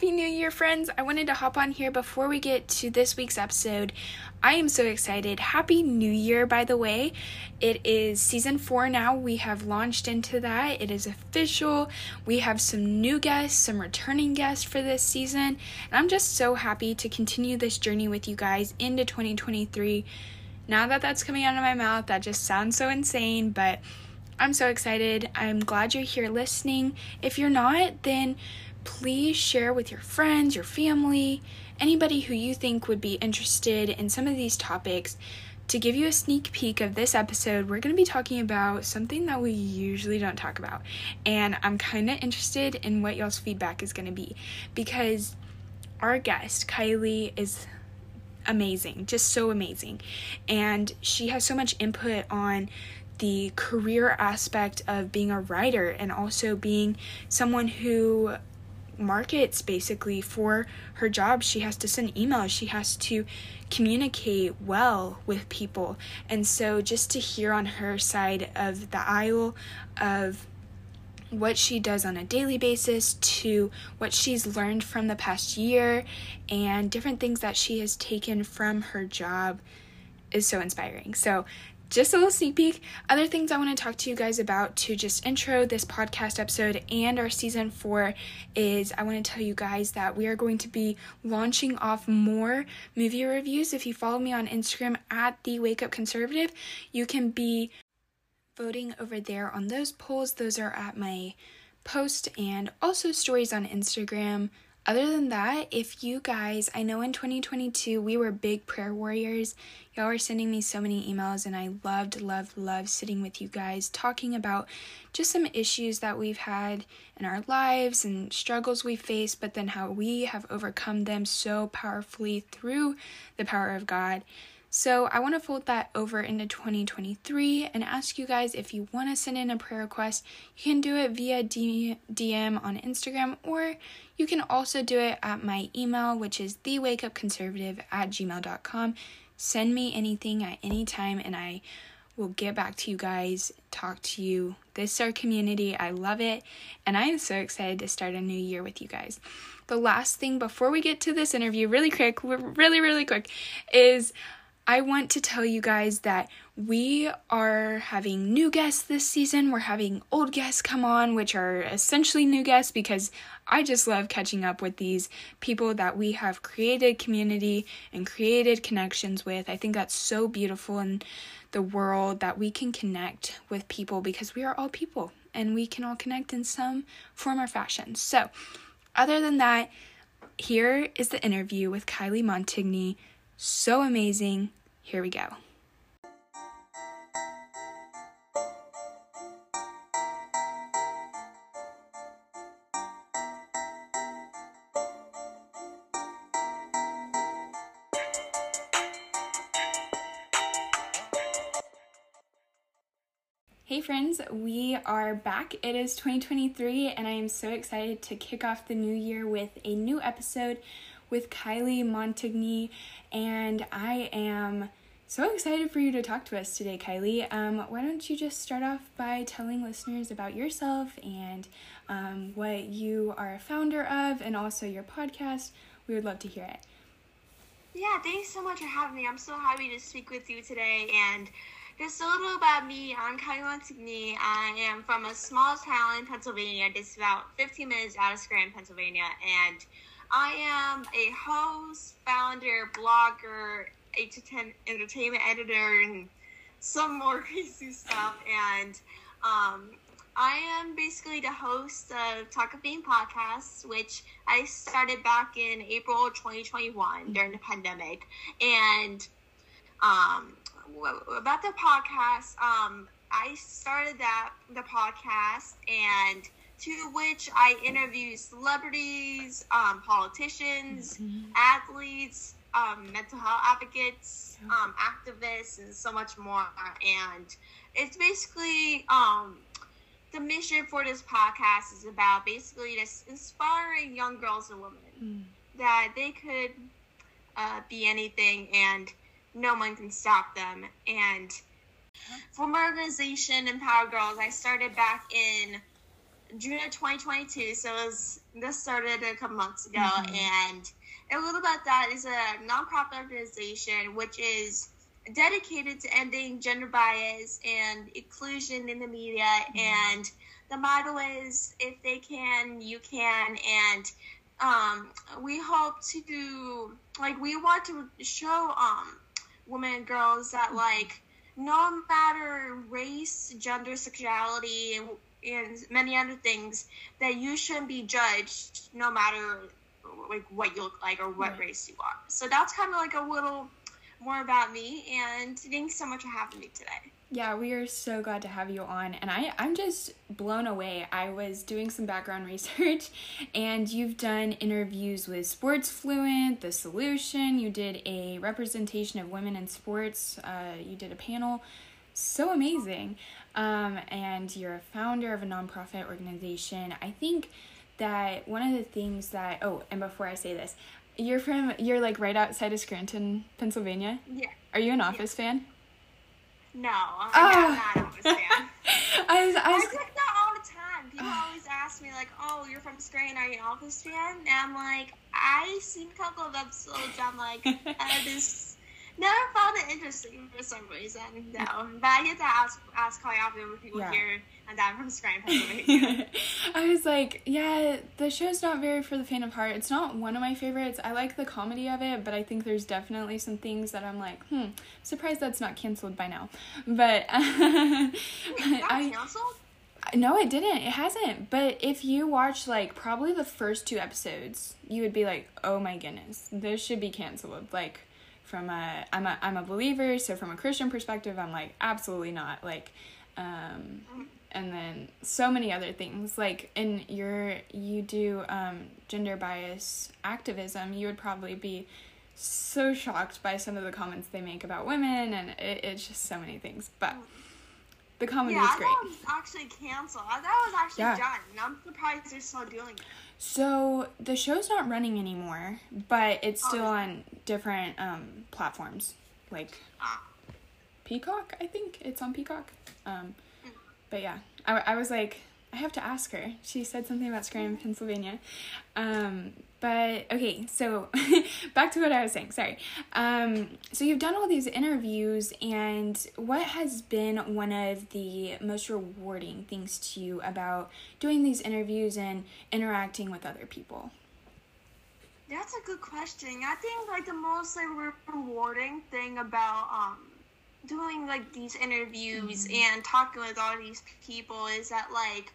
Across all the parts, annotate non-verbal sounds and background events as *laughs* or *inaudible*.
Happy New Year, friends! I wanted to hop on here before we get to this week's episode. I am so excited. Happy New Year, by the way. It is season four now. We have launched into that. It is official. We have some new guests, some returning guests for this season. And I'm just so happy to continue this journey with you guys into 2023. Now that that's coming out of my mouth, that just sounds so insane, but I'm so excited. I'm glad you're here listening. If you're not, then please share with your friends, your family, anybody who you think would be interested in some of these topics. To give you a sneak peek of this episode, we're going to be talking about something that we usually don't talk about. And I'm kind of interested in what y'all's feedback is going to be because our guest, Kylie, is amazing, just so amazing. And she has so much input on the career aspect of being a writer and also being someone who markets basically for her job. She has to send emails, she has to communicate well with people. And so, just to hear on her side of the aisle of what she does on a daily basis to what she's learned from the past year and different things that she has taken from her job is so inspiring. So, just a little sneak peek. Other things I want to talk to you guys about to just intro this podcast episode and our season four is I want to tell you guys that we are going to be launching off more movie reviews. If you follow me on Instagram at the Wake Up Conservative, you can be voting over there on those polls. Those are at my post and also stories on Instagram. Other than that, if you guys, I know in 2022 we were big prayer warriors. Y'all were sending me so many emails, and I loved, loved, loved sitting with you guys talking about just some issues that we've had in our lives and struggles we face, but then how we have overcome them so powerfully through the power of God. So I want to fold that over into 2023 and ask you guys if you want to send in a prayer request, you can do it via DM on Instagram or you can also do it at my email, which is thewakeupconservative at gmail.com. Send me anything at any time and I will get back to you guys, talk to you. This is our community. I love it. And I am so excited to start a new year with you guys. The last thing before we get to this interview, really quick, really, really quick, is I want to tell you guys that we are having new guests this season. We're having old guests come on, which are essentially new guests because I just love catching up with these people that we have created community and created connections with. I think that's so beautiful in the world that we can connect with people because we are all people and we can all connect in some form or fashion. So, other than that, here is the interview with Kylie Montigney. So amazing. Here we go. Hey friends, we are back. It is 2023 and I am so excited to kick off the new year with a new episode with Kylie Montigney and I am so excited for you to talk to us today, Kylie. Um, why don't you just start off by telling listeners about yourself and um, what you are a founder of and also your podcast? We would love to hear it. Yeah, thanks so much for having me. I'm so happy to speak with you today. And just a little about me, I'm Kylie Montigney. I am from a small town in Pennsylvania, just about 15 minutes out of Scranton, Pennsylvania. And I am a host, founder, blogger, 8 to 10 entertainment editor and some more *laughs* crazy stuff. And um, I am basically the host of Talk of Fame podcasts, which I started back in April 2021 during the pandemic. And um, about the podcast, um, I started that the podcast and to which I interview celebrities, um, politicians, mm-hmm. athletes, um, mental health advocates, um, activists, and so much more. And it's basically um, the mission for this podcast is about basically just inspiring young girls and women mm. that they could uh, be anything and no one can stop them. And for my organization, Empower Girls, I started back in June of 2022. So was, this started a couple months ago, Mhm. and a little about that is a nonprofit organization which is dedicated to ending gender bias and inclusion in the media. And the motto is, "If they can, you can." And um, we hope to like we want to show um women and girls that like no matter race, gender, sexuality, and, many other things, that you shouldn't be judged no matter like what you look like or what Right. race you are. So that's kind of like a little more about me. And thanks so much for having me today. Yeah, we are so glad to have you on. And I, I'm just blown away. I was doing some background *laughs* research, and you've done interviews with Sports Fluent, The Solution. You did a representation of women in sports. Uh, you did a panel. So amazing. Um, and you're a founder of a nonprofit organization. I think that one of the things that, oh, and before I say this, you're from, you're like right outside of Scranton, Pennsylvania. Yeah. Are you an Office fan? No, I'm Oh. not an Office fan. *laughs* I was, I I was, get that all the time. People always ask me like, "Oh, you're from Scranton? Are you an Office fan?" And I'm like, I seen a couple of episodes. I'm like, *laughs* I just never found it interesting for some reason. No, but I get to ask ask quite often when people Yeah. here, and I'm from Scranton, Pennsylvania. *laughs* I was like, yeah, the show's not very for the faint of heart. It's not one of my favorites. I like the comedy of it, but I think there's definitely some things that I'm like, hmm, surprised that's not canceled by now. But *laughs* I, canceled? no, it didn't. It hasn't. But if you watch like probably the first two episodes, you would be like, "Oh my goodness, this should be canceled." Like from a I'm a I'm a believer, so from a Christian perspective, I'm like, absolutely not. Like um and then so many other things like in your you do um gender bias activism, you would probably be so shocked by some of the comments they make about women and it, it's just so many things. But the comedy Yeah, I great. it was actually canceled. It was actually Yeah. done. And I'm surprised they're still doing it. So the show's not running anymore, but it's Oh, still is- on different um, platforms, like Ah. Peacock. I think it's on Peacock. Um, Mm. but yeah, I, I was like, I have to ask her. She said something about Scranton, Pennsylvania. Um, but okay, so *laughs* back to what I was saying. Sorry. Um, so you've done all these interviews, and what has been one of the most rewarding things to you about doing these interviews and interacting with other people? That's a good question. I think like the most like rewarding thing about um doing like these interviews and talking with all these people is that like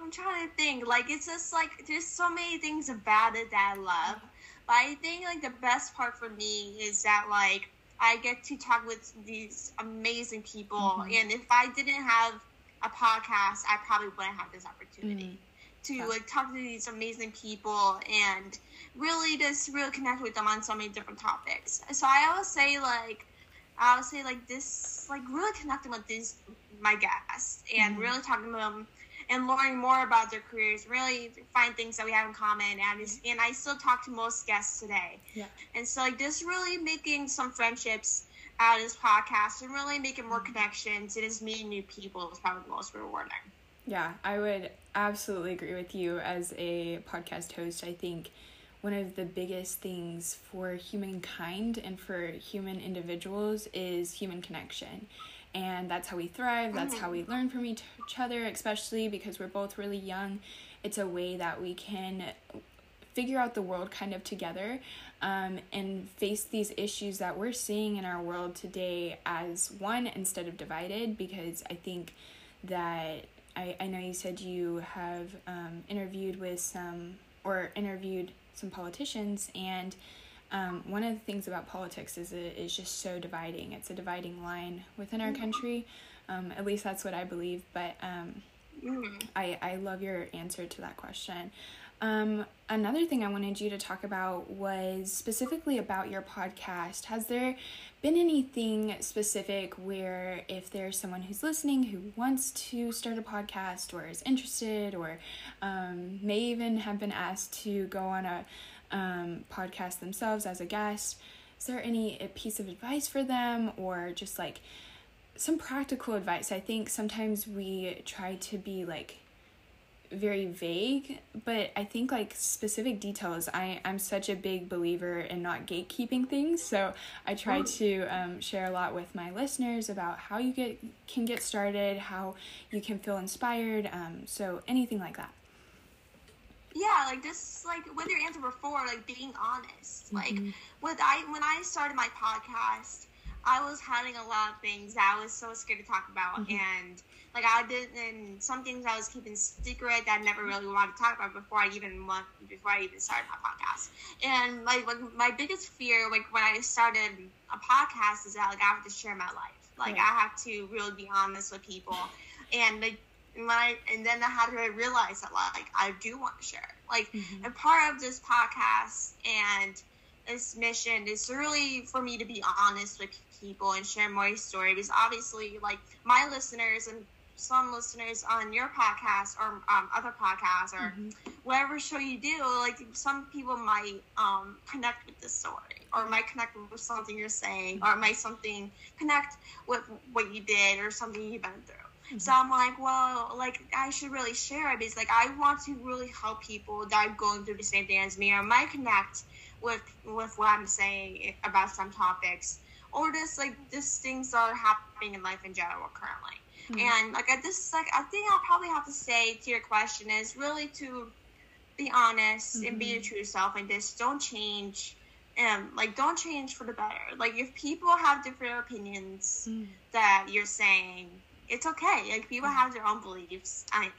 I'm trying to think like it's just like there's so many things about it that I love, but I think like the best part for me is that like I get to talk with these amazing people, Mhm. and if I didn't have a podcast, I probably wouldn't have this opportunity to Yeah. like talk to these amazing people and really just really connect with them on so many different topics. So I always say like I would say like this like really connecting with these my guests and Mhm. really talking to them and learning more about their careers, really find things that we have in common and and I still talk to most guests today. Yeah. And so like just really making some friendships out of this podcast and really making more Mm-hmm. connections and just meeting new people is probably the most rewarding. Yeah, I would absolutely agree with you as a podcast host. I think one of the biggest things for humankind and for human individuals is human connection. And that's how we thrive, that's how we learn from each each other, especially because we're both really young. It's a way that we can figure out the world kind of together um, and face these issues that we're seeing in our world today as one instead of divided because I think that I, I know you said you have um, interviewed with some or interviewed some politicians and um, one of the things about politics is it is just so dividing it's a dividing line within our country um, at least that's what i believe but um, Mm. I, I love your answer to that question. Um, another thing I wanted you to talk about was specifically about your podcast. Has there been anything specific where if there's someone who's listening who wants to start a podcast or is interested or um, may even have been asked to go on a um, podcast themselves as a guest, is there any piece of advice for them or just like some practical advice. I think sometimes we try to be like very vague, but I think like specific details. I I'm such a big believer in not gatekeeping things, so I try to um, share a lot with my listeners about how you get can get started, how you can feel inspired. Um, so anything like that. Yeah, like this, like with your answer before, like being honest. Like mm-hmm. with I when I started my podcast, I was having a lot of things that I was so scared to talk about, mm-hmm. and like I didn't and some things I was keeping secret that I never really wanted to talk about before I even want before I even started my podcast. And like, like my biggest fear, like when I started a podcast, is that like I have to share my life. Like Right. I have to really be honest with people, and like when I and then I had to realize that like I do want to share. Like and part of this podcast and this mission is really for me to be honest with people and share my story because obviously like my listeners and some listeners on your podcast or um, other podcasts or whatever show you do like some people might um, connect with this story or might connect with something you're saying or might something connect with what you did or something you've been through Mm-hmm. so I'm like, well, like I should really share it because like I want to really help people that are going through the same thing as me or might connect with with what I'm saying about some topics or just like just things that are happening in life in general currently. Mm-hmm. And like I just like I think I'll probably have to say to your question is really to be honest and be mm-hmm. your true self and just don't change and like don't change for the better. Like if people have different opinions that you're saying, it's okay. Like people have their own beliefs and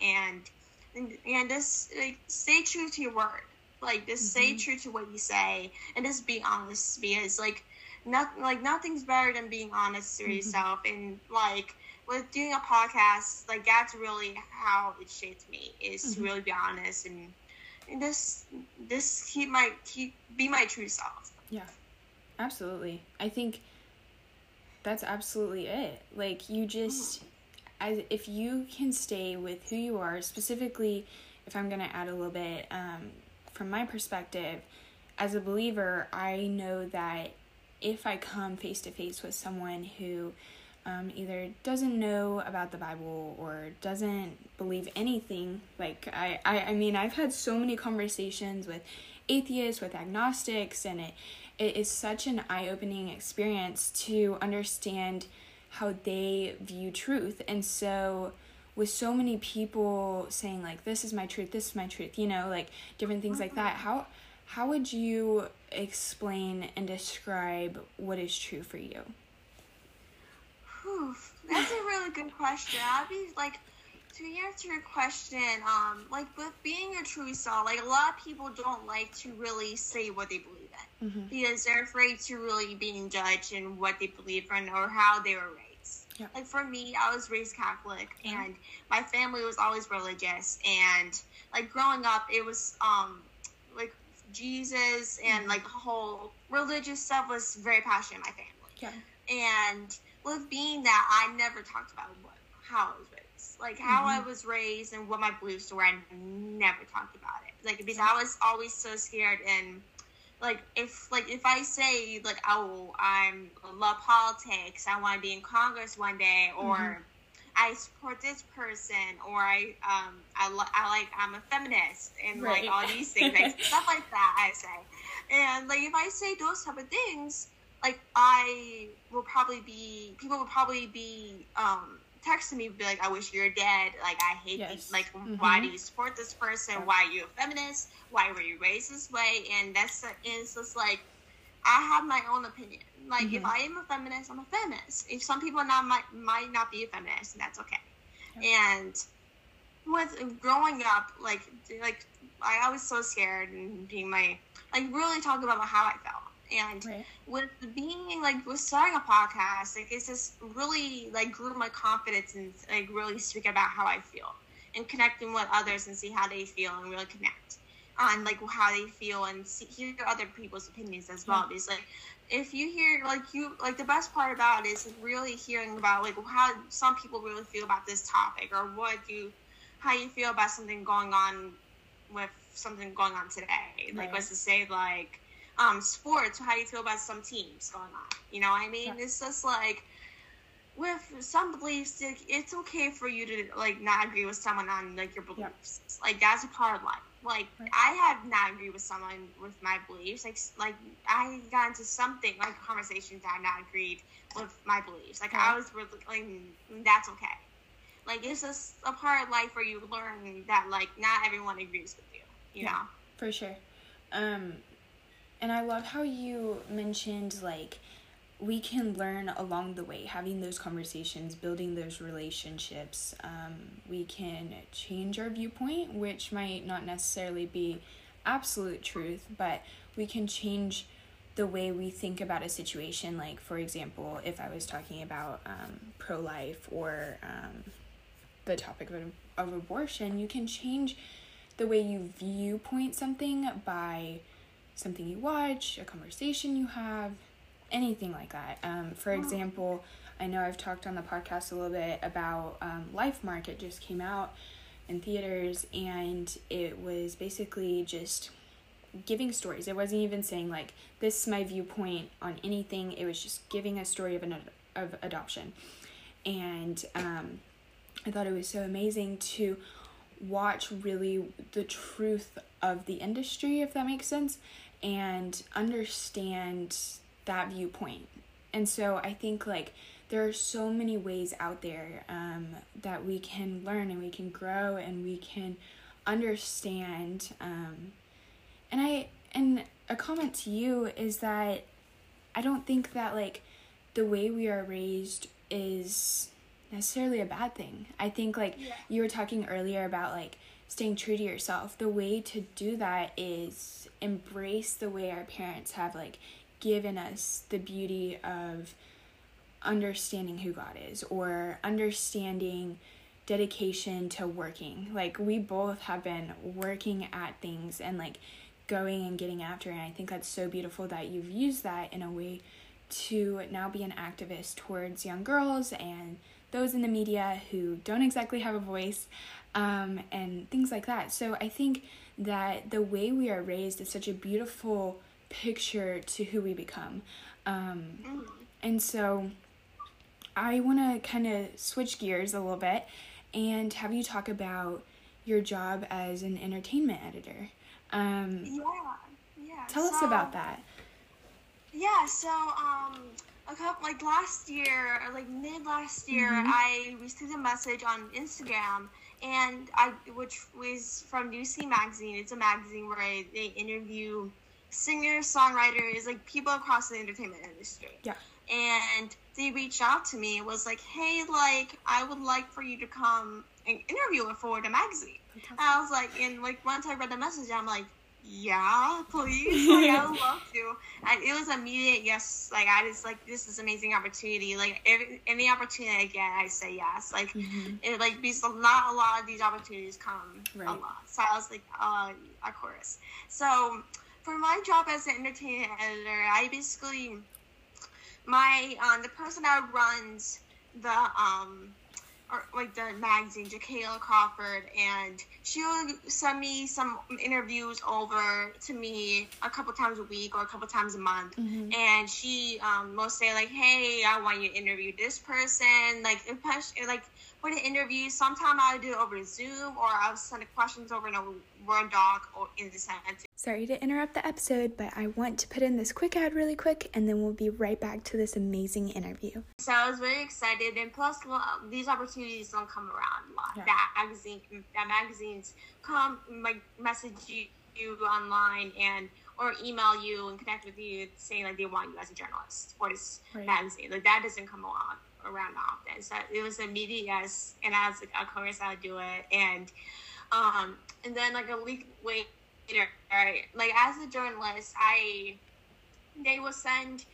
and and just like stay true to your word. Like just stay mm-hmm. true to what you say and just be honest because like not like nothing's better than being honest to mm-hmm. yourself and like with doing a podcast like that's really how it shaped me is to mm-hmm. really be honest and and just just keep my keep be my true self. Yeah, absolutely. I think that's absolutely it. Like you just, as if you can stay with who you are, specifically, if I'm gonna add a little bit um, from my perspective, as a believer, I know that if I come face to face with someone who um, either doesn't know about the Bible or doesn't believe anything. Like I, I, I mean, I've had so many conversations with atheists, with agnostics, and it, it is such an eye-opening experience to understand how they view truth. And so, with so many people saying like, "This is my truth. This is my truth," you know, like different things like that. How how would you explain and describe what is true for you? Whew, that's a really good question. I'd be like, to answer your question, um, like with being a true self, like a lot of people don't like to really say what they believe in because they're afraid to really being judged in what they believe in or how they were raised. Yeah. Like for me, I was raised Catholic, and my family was always religious, and like growing up, it was um like Jesus and mm-hmm. like whole religious stuff was very passionate in my family Yeah. and with being that I never talked about what how I was raised, like how I mm-hmm. was raised and what my beliefs were. I never talked about it, like because I was always so scared and like if like if I say like oh I'm love politics, I want to be in Congress one day, or I support this person, or I um I, li- I like I'm a feminist and Right. like all these things, like *laughs* stuff like that. I say, and like if I say those type of things, like I will probably be people will probably be um texting me be like I wish you're dead. Like I hate Yes. these like Mhm. why do you support this person? Why are you a feminist? Why were you raised this way? And that's and it's just like I have my own opinion. Like if Mhm. I am a feminist I'm a feminist. If some people not might might not be a feminist and that's okay. And with growing up like like I, I was so scared and being my like really talking about how I felt and Right. with being like with starting a podcast like it's just really like grew my confidence and like really speak about how i feel and connecting with others and see how they feel and really connect on like how they feel and see, hear other people's opinions as well because like if you hear like you like the best part about it is really hearing about like how some people really feel about this topic or what you how you feel about something going on with something going on today like Right. let's just say like um sports how you feel about some teams going on you know what i mean it's just like with some beliefs, it's okay for you to like not agree with someone on like your beliefs. Yeah. Like that's a part of life. Like right. I have not agreed with someone with my beliefs. Like like I got into something like a conversation that I not agreed with my beliefs. Like I was really like that's okay. Like it's just a part of life where you learn that like not everyone agrees with you. You yeah, know. For sure. Um, and I love how you mentioned like we can learn along the way, having those conversations, building those relationships. Um, we can change our viewpoint, which might not necessarily be absolute truth, but we can change the way we think about a situation. Like, for example, if I was talking about um, pro life or um, the topic of, of abortion, you can change the way you viewpoint something by something you watch, a conversation you have, anything like that. Um, for example, I know I've talked on the podcast a little bit about um, Lifemark. It just came out in theaters, and it was basically just giving stories. It wasn't even saying like this is my viewpoint on anything. It was just giving a story of an of adoption, and um, I thought it was so amazing to watch really the truth of the industry, if that makes sense, and understand that viewpoint. And so I think like there are so many ways out there um, that we can learn and we can grow and we can understand. Um, and I and a comment to you is that I don't think that like the way we are raised is necessarily a bad thing. I think like yeah. you were talking earlier about like staying true to yourself. The way to do that is embrace the way our parents have like given us the beauty of understanding who God is or understanding dedication to working. Like we both have been working at things and like going and getting after it. And I think that's so beautiful that you've used that in a way to now be an activist towards young girls and those in the media who don't exactly have a voice um, and things like that. So I think that the way we are raised is such a beautiful picture to who we become. Um, mm. And so I want to kind of switch gears a little bit and have you talk about your job as an entertainment editor. Um, yeah, yeah. Tell so, us about that. Yeah, so um, a couple like last year, or like mid last year, mm-hmm. I received a message on Instagram, and I which was from New Scene Magazine. It's a magazine where I, they interview singers, songwriters, like people across the entertainment industry. Yeah. And they reached out to me It was like, hey, like I would like for you to come and interview for the magazine. And I was like, and like once I read the message, I'm like, yeah, please. Like I would love to. And it was immediate yes. Like I just like this is amazing opportunity. Like every, any opportunity I get, I say yes. Like mm-hmm. it like because not a lot of these opportunities come right. a lot. So I was like, uh, of course. So for my job as an entertainment editor, I basically my um the person that runs the um or like the magazine, Jacayla Crawford, and she'll send me some interviews over to me a couple times a week or a couple times a month. Mm-hmm. And she um, will say like, "Hey, I want you to interview this person." Like, like for the interview, sometimes I'll do it over Zoom or I'll send the questions over in a Word doc or in the sentence. Sorry to interrupt the episode, but I want to put in this quick ad really quick and then we'll be right back to this amazing interview. So I was very excited, and plus, these opportunities don't come around a lot. Yeah. That magazine, that magazines come like message you, you online and or email you and connect with you saying like they want you as a journalist for this right. magazine. Like that doesn't come along around often. So it was immediate yes, and I was like, of course I'll do it. And um, and then like a week later, right, like as a journalist, I they will send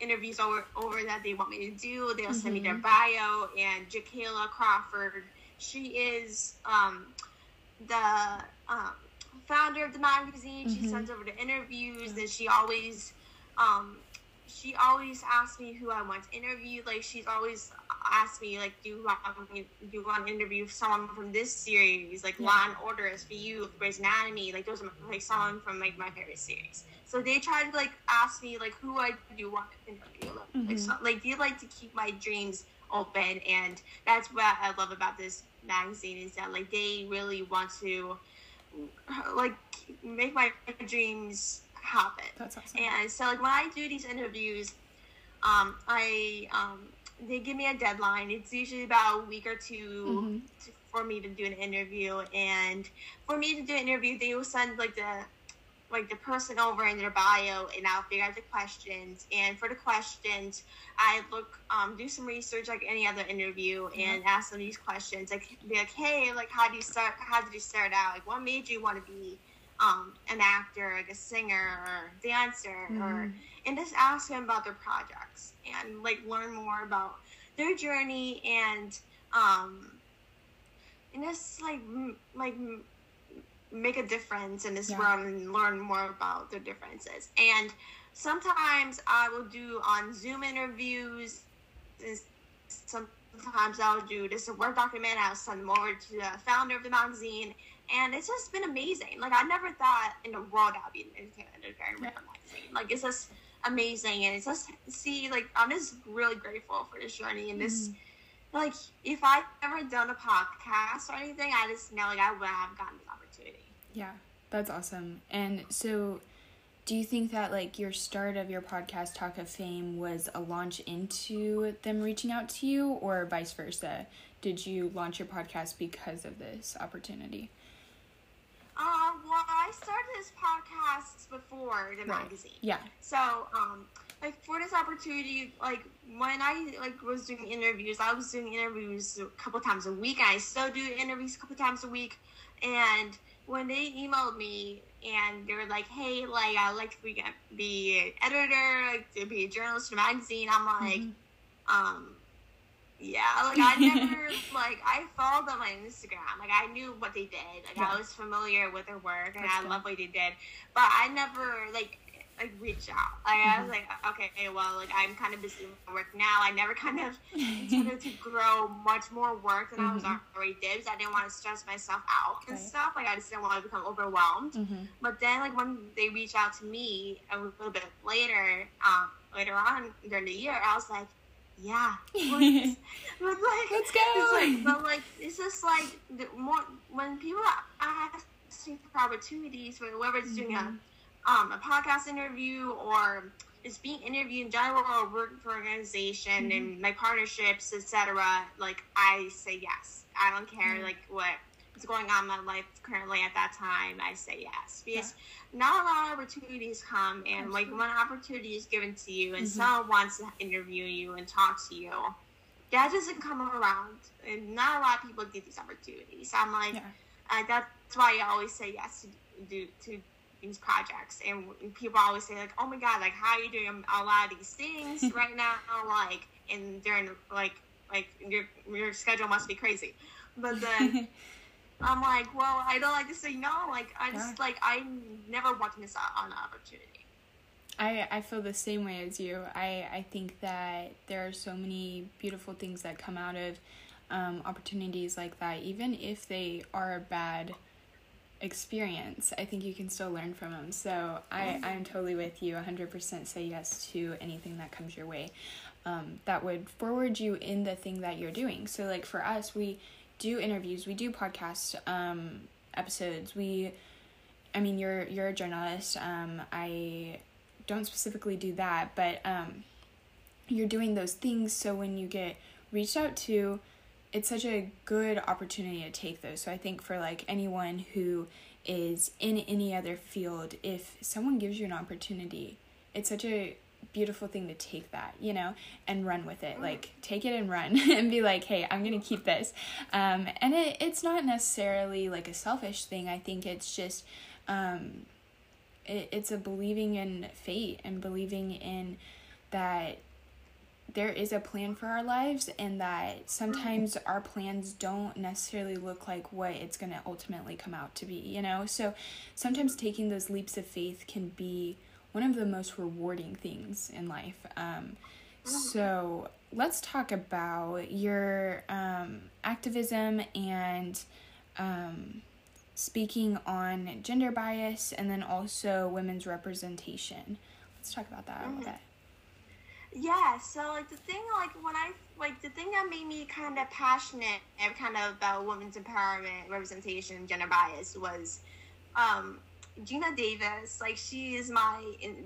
interviews over over that they want me to do. They'll mm-hmm. send me their mm-hmm. bio and Jacayla Crawford. She is um, the um, founder of the magazine. Mm-hmm. She sends over the interviews, and she always um, she always asks me who I want to interview. Like she's always asked me like, do you want do you want to interview someone from this series, like yeah. Law and Order, SVU, Grey's Anatomy, like those are like someone from like my favorite series. So they try to like ask me like who I do want to interview. Like, mm-hmm. like, so, like they like to keep my dreams open, and that's what I love about this magazine is that like they really want to like make my dreams happen. That's awesome. And so like when I do these interviews, um, I um, they give me a deadline. It's usually about a week or 2 mm-hmm. to, for me to do an interview, and for me to do an interview, they will send like the like the person over in their bio and I'll figure out the questions. And for the questions, I look, um, do some research like any other interview and mm-hmm. ask them these questions. Like, be like, hey, like, how do you start? How did you start out? Like, what made you want to be um, an actor, like a singer or dancer, mm-hmm. or and just ask them about their projects and like learn more about their journey and um, and just like m- like make a difference in this yeah. world and learn more about the differences. And sometimes I will do on Zoom interviews. Sometimes I'll do this a Word document. I'll send them over to the founder of the magazine. And it's just been amazing. Like, I never thought in the world I'd be in a very yeah. magazine. Like, it's just amazing. And it's just, see, like, I'm just really grateful for this journey and this. Mm-hmm like if I ever done a podcast or anything, I just know like I would have gotten this opportunity. Yeah, that's awesome. And so, do you think that like your start of your podcast, Talk of Fame, was a launch into them reaching out to you, or vice versa? Did you launch your podcast because of this opportunity? Uh, well, I started this podcast before the right. magazine. Yeah. So, um, like for this opportunity, like when I like was doing interviews, I was doing interviews a couple times a week. I still do interviews a couple times a week, and when they emailed me and they were like, "Hey, like I'd like to be, be an editor, like, to be a journalist in a magazine," I'm like, mm-hmm. um, yeah, like I never *laughs* like I followed them on my Instagram. Like I knew what they did. Like yeah. I was familiar with their work and That's I love what they did. But I never like like reach out. Like mm-hmm. I was like, okay, well, like I'm kind of busy with work now. I never kind of *laughs* intended to grow much more work than mm-hmm. I was mm-hmm. already did. I didn't want to stress myself out and stuff. Like I just didn't want to become overwhelmed. Mm-hmm. But then, like when they reach out to me a little bit later, um, later on during the year, I was like. Yeah, *laughs* but, like, let's go. It's like, but like, it's just like the more when people ask me for opportunities, for whoever's doing a mm-hmm um, a podcast interview or just being interviewed in general or working for organization mm-hmm. and my partnerships, etc. Like I say yes. I don't care mm-hmm. like what is going on in my life currently at that time. I say yes because yeah. not a lot of opportunities come, and Absolutely. like when an opportunity is given to you and mm-hmm. someone wants to interview you and talk to you, that doesn't come around, and not a lot of people get these opportunities. I'm like, yeah. uh, that's why I always say yes to do to these projects and people always say like oh my god like how are you doing a lot of these things *laughs* right now like and during like like your your schedule must be crazy but then *laughs* i'm like well i don't like to say no like i just yeah. like i never want to miss out on an opportunity I, I feel the same way as you. I, I think that there are so many beautiful things that come out of um, opportunities like that, even if they are a bad experience, I think you can still learn from them. So I, I'm totally with you. 100% say yes to anything that comes your way um, that would forward you in the thing that you're doing. So, like for us, we do interviews, we do podcast um, episodes. We, I mean, you're you're a journalist. Um, I don't specifically do that, but um, you're doing those things. So when you get reached out to, it's such a good opportunity to take those. So I think for like anyone who is in any other field, if someone gives you an opportunity, it's such a beautiful thing to take that, you know, and run with it. Like take it and run *laughs* and be like, hey, I'm gonna keep this. Um, and it, it's not necessarily like a selfish thing. I think it's just um, it, it's a believing in fate and believing in that there is a plan for our lives and that sometimes our plans don't necessarily look like what it's going to ultimately come out to be, you know? So sometimes taking those leaps of faith can be one of the most rewarding things in life. Um, so let's talk about your um, activism and um, speaking on gender bias and then also women's representation. Let's talk about that mm-hmm. a little bit. Yeah, so like the thing like when I like the thing that made me kind of passionate and kind of about women's empowerment, representation, gender bias was um Geena Davis. Like she is my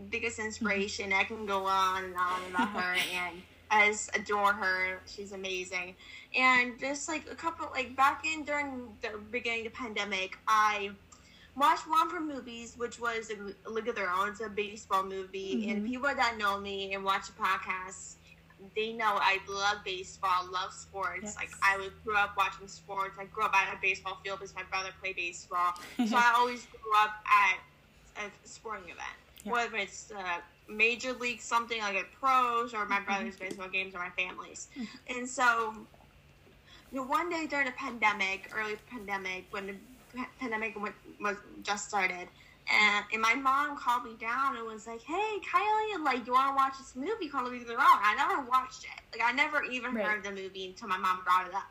biggest inspiration. I can go on and on about *laughs* her and I just adore her. She's amazing. And just like a couple like back in during the beginning of the pandemic, I watched one of her movies, which was a League of Their Own. It's a baseball movie, mm-hmm. and people that know me and watch the podcast, they know I love baseball, love sports. Yes. Like I was, grew up watching sports. I grew up at a baseball field because my brother played baseball, *laughs* so I always grew up at a sporting event, yeah. whether it's uh, major league something like at pros or my mm-hmm. brother's mm-hmm. baseball games or my family's, mm-hmm. and so. You know, one day during the pandemic, early pandemic, when the pandemic was just started, and, and my mom called me down and was like, "Hey, Kylie, like, you want to watch this movie called League of Their Own?" I never watched it. Like, I never even right. heard the movie until my mom brought it up.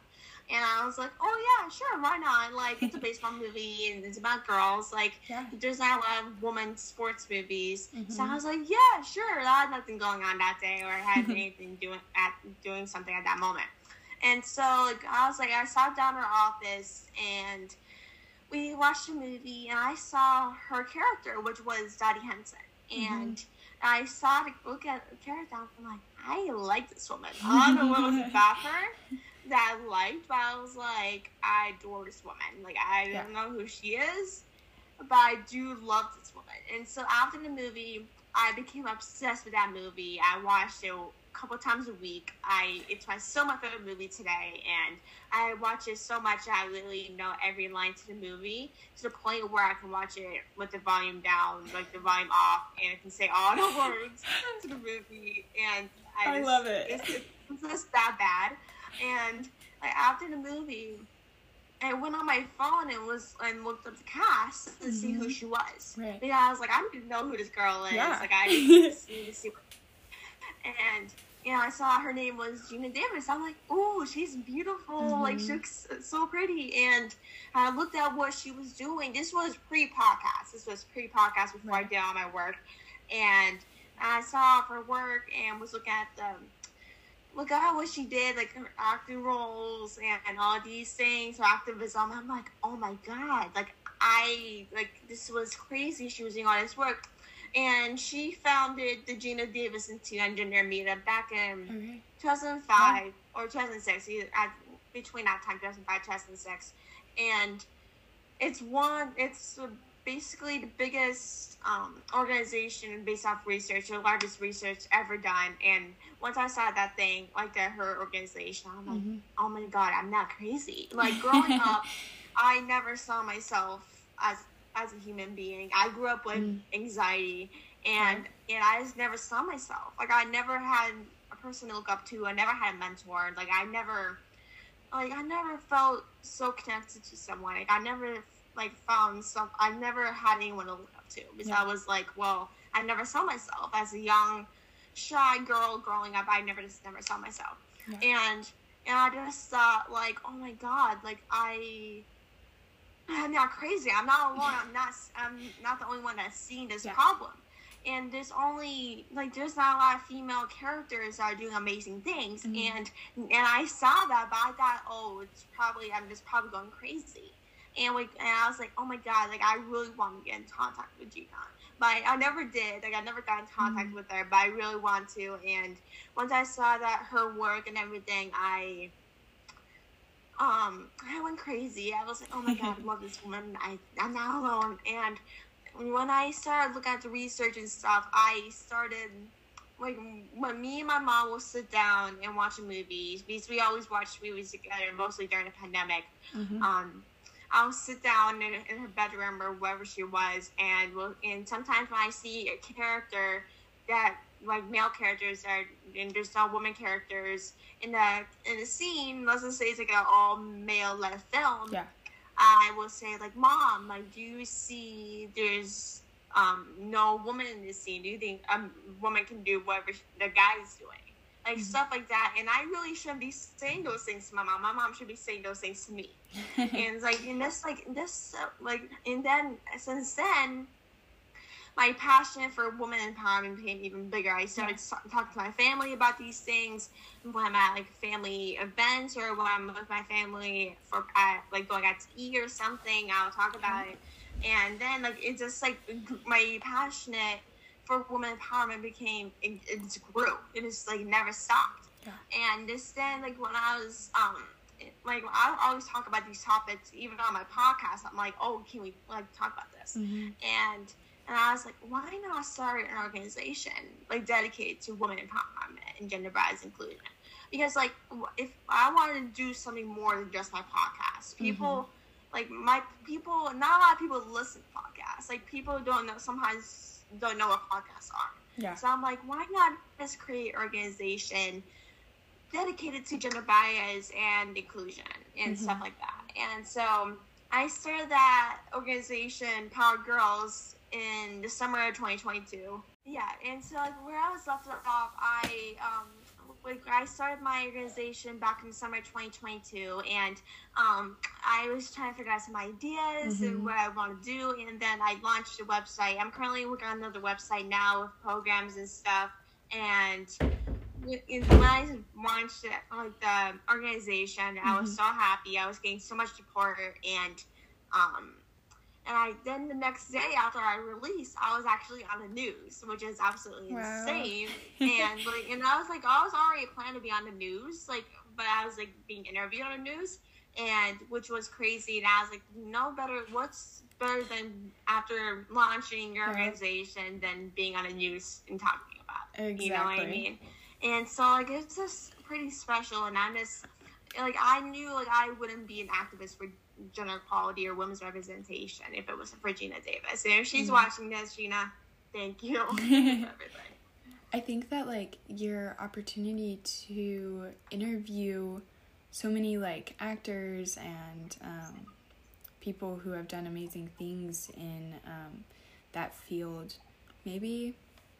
And I was like, "Oh yeah, sure, why not?" Like, it's a *laughs* baseball movie and it's about girls. Like, yeah. there's not a lot of woman sports movies. Mm-hmm. So I was like, "Yeah, sure." I had nothing going on that day, or I had *laughs* anything doing at doing something at that moment. And so, like, I was like, I sat down in her office and we watched a movie and I saw her character, which was Dottie Hinson. Mm-hmm. And mm-hmm. I saw the look at the character and I'm like, I like this woman. I don't know what was *laughs* about her that I liked, but I was like, I adore this woman. Like I yeah. don't know who she is, but I do love this woman. And so after the movie, I became obsessed with that movie. I watched it couple times a week. I it's my still my favorite movie today, and I watch it so much I literally know every line to the movie to the point where I can watch it with the volume down, like the volume off, and I can say all the *laughs* words to the movie. And I, I love it. It's, it's just that bad. And like after the movie, I went on my phone and was and looked up the cast to mm-hmm. see who mm-hmm. she was. Right. Because I was like, I don't even know who this girl is. Yeah. Like I *laughs* need to see, to see and you know, I saw her name was Geena Davis. I'm like, oh, she's beautiful. Mm-hmm. Like, she looks so pretty. And I looked at what she was doing. This was pre podcast. This was pre podcast before. I did all my work. And I saw her work and was looking at the look at what she did, like her acting roles and, and all these things, her activism. I'm like, oh my god, like I like this was crazy. She was doing all this work and she founded the Gina Davis Institute Engineer Meetup back in mm-hmm. 2005 or 2006, at, between that time, 2005, 2006, and it's one. It's basically the biggest um, organization based off research, the largest research ever done. And once I saw that thing, like that her organization, I'm like, mm-hmm. oh my god, I'm not crazy. Like *laughs* growing up, I never saw myself as as a human being. I grew up with mm. anxiety, and and I just never saw myself. Like I never had a person to look up to. I never had a mentor. Like I never, like I never felt so connected to someone. Like I never like found some. I never had anyone to look up to because yeah. I was like, well, I never saw myself as a young, shy girl growing up. I never just never saw myself, yeah. and and I just thought like, oh my god, like I I'm not crazy. I'm not alone. I'm not. I'm not the only one that's seeing this yeah. problem. And there's only like there's not a lot of female characters that are doing amazing things. Mm-hmm. And and I saw that, but I thought, oh, it's probably I'm just probably going crazy. And like, and I was like, oh my god, like I really want to get in contact with Geena. But I, I never did. Like I never got in contact mm-hmm. with her, but I really want to. And once I saw that her work and everything, I um, I went crazy. I was like, oh my god, I love this woman. I, I'm not alone. And when I started looking at the research and stuff, I started like when me and my mom will sit down and watch a movie because we always watch movies together, mostly during the pandemic. Mm-hmm. Um, I'll sit down in, in, her bedroom or wherever she was, and we'll, and sometimes when I see a character that like male characters are and there's no woman characters in the in the scene let's just say it's like an all male led film yeah i will say like mom like do you see there's um, no woman in this scene. Do you think a woman can do whatever the guy's doing? Like mm-hmm. stuff like that. And I really shouldn't be saying those things to my mom. My mom should be saying those things to me. *laughs* and it's like, and this, like, this, like, and then since then, my passion for women empowerment became even bigger. I started yeah. talking to my family about these things when I'm at like family events or when I'm with my family for at, like going out to eat or something. I'll talk about it, and then like it just like my passionate for women empowerment became it, it just grew. It just like never stopped. Yeah. And this then like when I was um like I always talk about these topics even on my podcast. I'm like, oh, can we like talk about this? Mm-hmm. And and I was like, why not start an organization like dedicated to women empowerment and gender bias inclusion? Because like, if I wanted to do something more than just my podcast, people mm-hmm. like my people, not a lot of people listen to podcasts. Like people don't know sometimes don't know what podcasts are. Yeah. So I'm like, why not just create an organization dedicated to gender bias and inclusion and mm-hmm. stuff like that? And so I started that organization, Empower Girls, in the summer of 2022. Yeah, and so like where I was left off, I um like I started my organization back in the summer of 2022, and um I was trying to figure out some ideas mm-hmm. and what I want to do, and then I launched a website. I'm currently working on another website now with programs and stuff, and when I launched like the organization, mm-hmm. I was mm-hmm. so happy. I was getting so much support, and um, and I then the next day after I released, I was actually on the news, which is absolutely wow. insane. *laughs* and like, and I was like, I was already planning to be on the news, like, but I was like being interviewed on the news, and which was crazy. And I was like, no better. What's better than after launching your organization than being on the news and talking about it? Exactly. You know what I mean? And so like it's just pretty special, and I'm just like I knew like I wouldn't be an activist for gender equality or women's representation if it was for Geena Davis. And if she's mm-hmm. watching this, Geena, thank you *laughs* I think that like your opportunity to interview so many like actors and um, people who have done amazing things in um, that field, maybe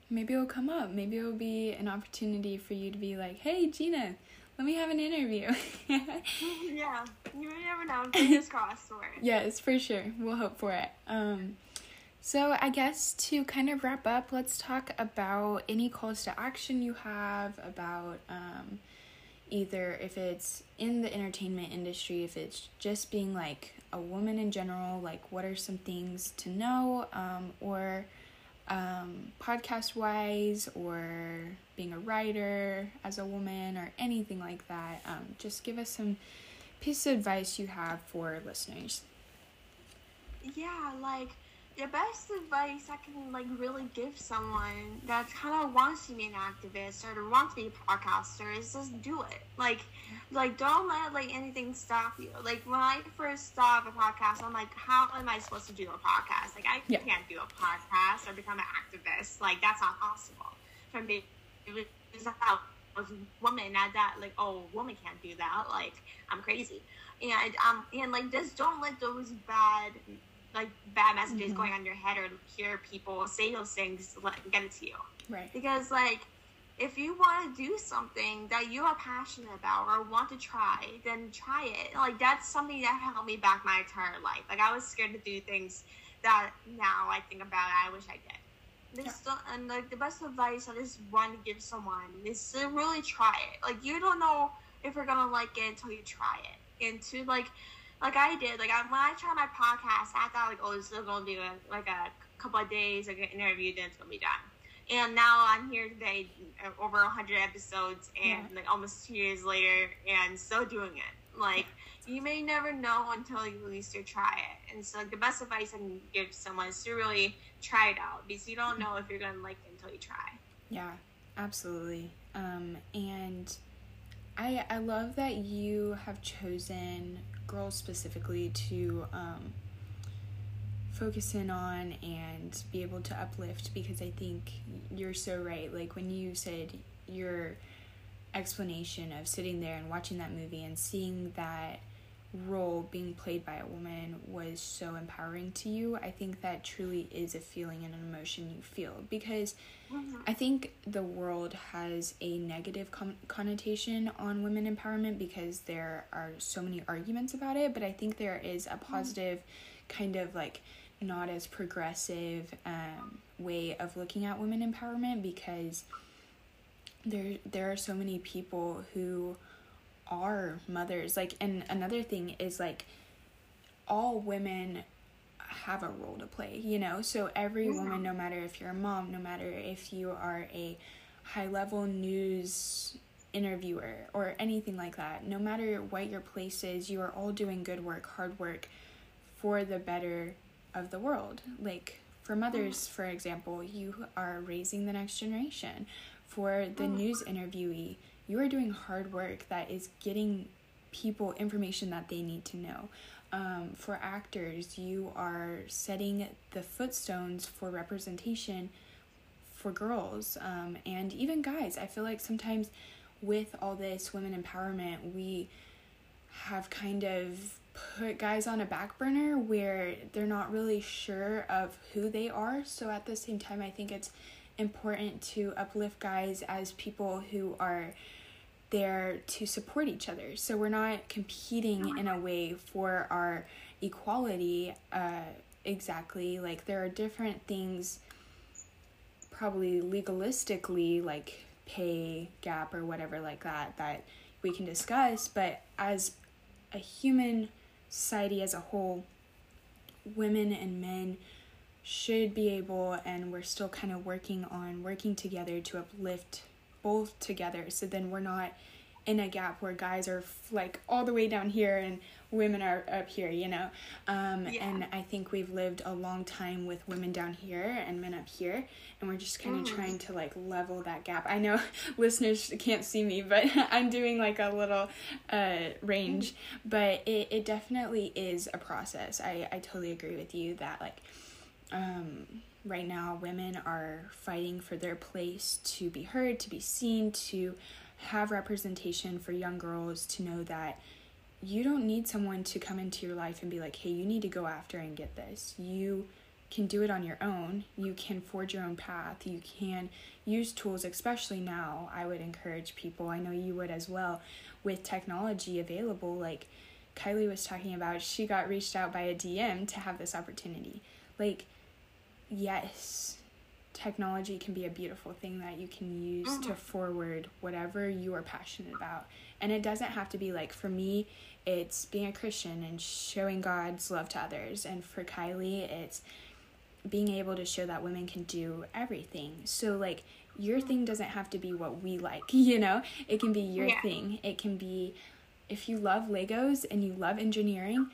maybe it'll come up. Maybe it'll be an opportunity for you to be like, "Hey, Geena, let me have an interview. *laughs* yeah, you may never know. *laughs* Fingers crossed for it. Yes, for sure. We'll hope for it. Um, so I guess to kind of wrap up, let's talk about any calls to action you have about um, either if it's in the entertainment industry, if it's just being like a woman in general, like what are some things to know, um, or um, podcast wise or being a writer as a woman or anything like that, um, just give us some piece of advice you have for listeners. Yeah, like the best advice I can like really give someone that kind of wants to be an activist or wants to be a podcaster is just do it. Like, like don't let like anything stop you. Like when I first started a podcast, I'm like, how am I supposed to do a podcast? Like I yeah. can't do a podcast or become an activist. Like that's not possible. From being how woman at that like oh woman can't do that like I'm crazy and um and like just don't let those bad like bad messages mm-hmm. going on your head or hear people say those things let get it to you. Right. Because like if you want to do something that you are passionate about or want to try, then try it. Like that's something that helped me back my entire life. Like I was scared to do things that now I think about I wish I did. This yeah. and like the best advice I just want to give someone is to really try it. Like you don't know if you're gonna like it until you try it. And to like like I did. Like I, when I tried my podcast, I thought like, oh, this is gonna be a, like a couple of days, like an interview, then it's gonna be done. And now I'm here today, uh, over hundred episodes, and yeah. like almost two years later, and still doing it. Like you may never know until you at least you try it. And so like, the best advice I can give someone is to really try it out because you don't know if you're gonna like it until you try. Yeah, absolutely. Um, and I I love that you have chosen girls specifically to um, focus in on and be able to uplift because I think you're so right. Like when you said your explanation of sitting there and watching that movie and seeing that role being played by a woman was so empowering to you. I think that truly is a feeling and an emotion you feel because mm-hmm. I think the world has a negative con- connotation on women empowerment because there are so many arguments about it, but I think there is a mm-hmm. positive kind of like not as progressive um, way of looking at women empowerment because there there are so many people who are mothers. Like and another thing is like all women have a role to play you know? So every yeah. woman no matter if you're a mom no matter if you are a high level news interviewer or anything like that no matter what your place is you are all doing good work hard work for the better of the world. Like for mothers for example you are raising the next generation. For the news interviewee you are doing hard work that is getting people information that they need to know. Um, for actors, you are setting the footstones for representation for girls um, and even guys. I feel like sometimes with all this women empowerment, we have kind of put guys on a back burner where they're not really sure of who they are. So at the same time, I think it's important to uplift guys as people who are there to support each other. So we're not competing in a way for our equality uh, exactly. Like there are different things, probably legalistically, like pay gap or whatever like that, that we can discuss. But as a human society as a whole, women and men should be able, and we're still kind of working on working together to uplift both together so then we're not in a gap where guys are like all the way down here and women are up here you know um, yeah. and i think we've lived a long time with women down here and men up here and we're just kind of mm. trying to like level that gap i know *laughs* listeners can't see me but *laughs* i'm doing like a little uh, range mm. but it, it definitely is a process i, I totally agree with you that like um, right now women are fighting for their place to be heard, to be seen, to have representation for young girls to know that you don't need someone to come into your life and be like, hey, you need to go after and get this. You can do it on your own. You can forge your own path. You can use tools, especially now. I would encourage people, I know you would as well, with technology available. Like Kylie was talking about, she got reached out by a DM to have this opportunity. Like, yes, technology can be a beautiful thing that you can use mm-hmm. to forward whatever you are passionate about. And it doesn't have to be like, for me, it's being a Christian and showing God's love to others. And for Kylie, it's being able to show that women can do everything. So, like, your thing doesn't have to be what we like, *laughs* you know? It can be your yeah. thing. It can be if you love Legos and you love engineering,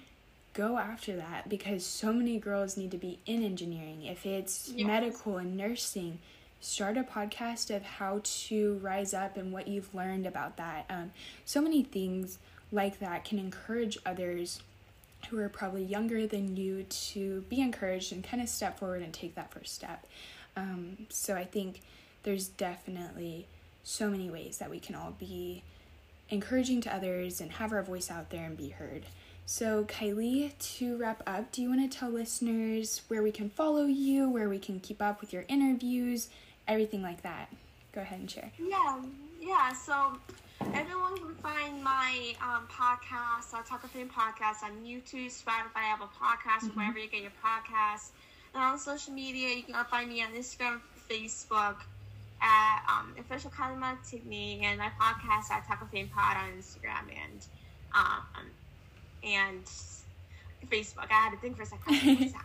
go after that because so many girls need to be in engineering. If it's yes. medical and nursing, start a podcast of how to rise up and what you've learned about that. Um, so many things like that can encourage others who are probably younger than you to be encouraged and kind of step forward and take that first step. Um, so I think there's definitely so many ways that we can all be encouraging to others and have our voice out there and be heard. So, Kylie, to wrap up, do you want to tell listeners where we can follow you, where we can keep up with your interviews, everything like that? Go ahead and share. Yeah, yeah. So, everyone can find my um, podcast, uh, Talk of Fame podcast, on YouTube, Spotify, Apple Podcasts, mm-hmm. wherever you get your podcasts. And on social media, you can find me on Instagram, Facebook, at um, official Kylie Montigney, and my podcast at Talk of Fame Pod on Instagram and um, and Facebook. I had to think for a second. *laughs*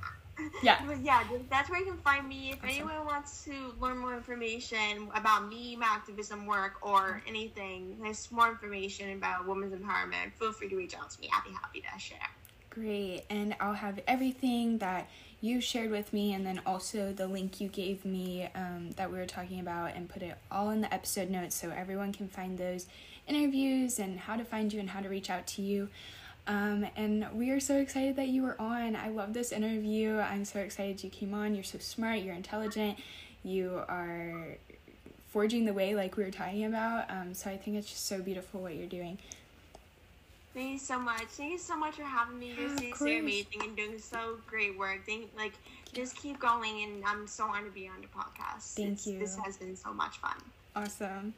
*laughs* yeah. But yeah, that's where you can find me. If awesome. anyone wants to learn more information about me, my activism work, or anything, there's more information about women's empowerment, feel free to reach out to me. I'd be happy to share. Great. And I'll have everything that you shared with me and then also the link you gave me um, that we were talking about and put it all in the episode notes so everyone can find those interviews and how to find you and how to reach out to you. Um, and we are so excited that you were on. I love this interview. I'm so excited you came on. You're so smart, you're intelligent, you are forging the way, like we were talking about. Um, so I think it's just so beautiful what you're doing. Thank you so much. Thank you so much for having me. You're seriously amazing and doing so great work. Thank like just keep going and I'm so honored to be on your podcast. Thank It's- you. This has been so much fun. Awesome.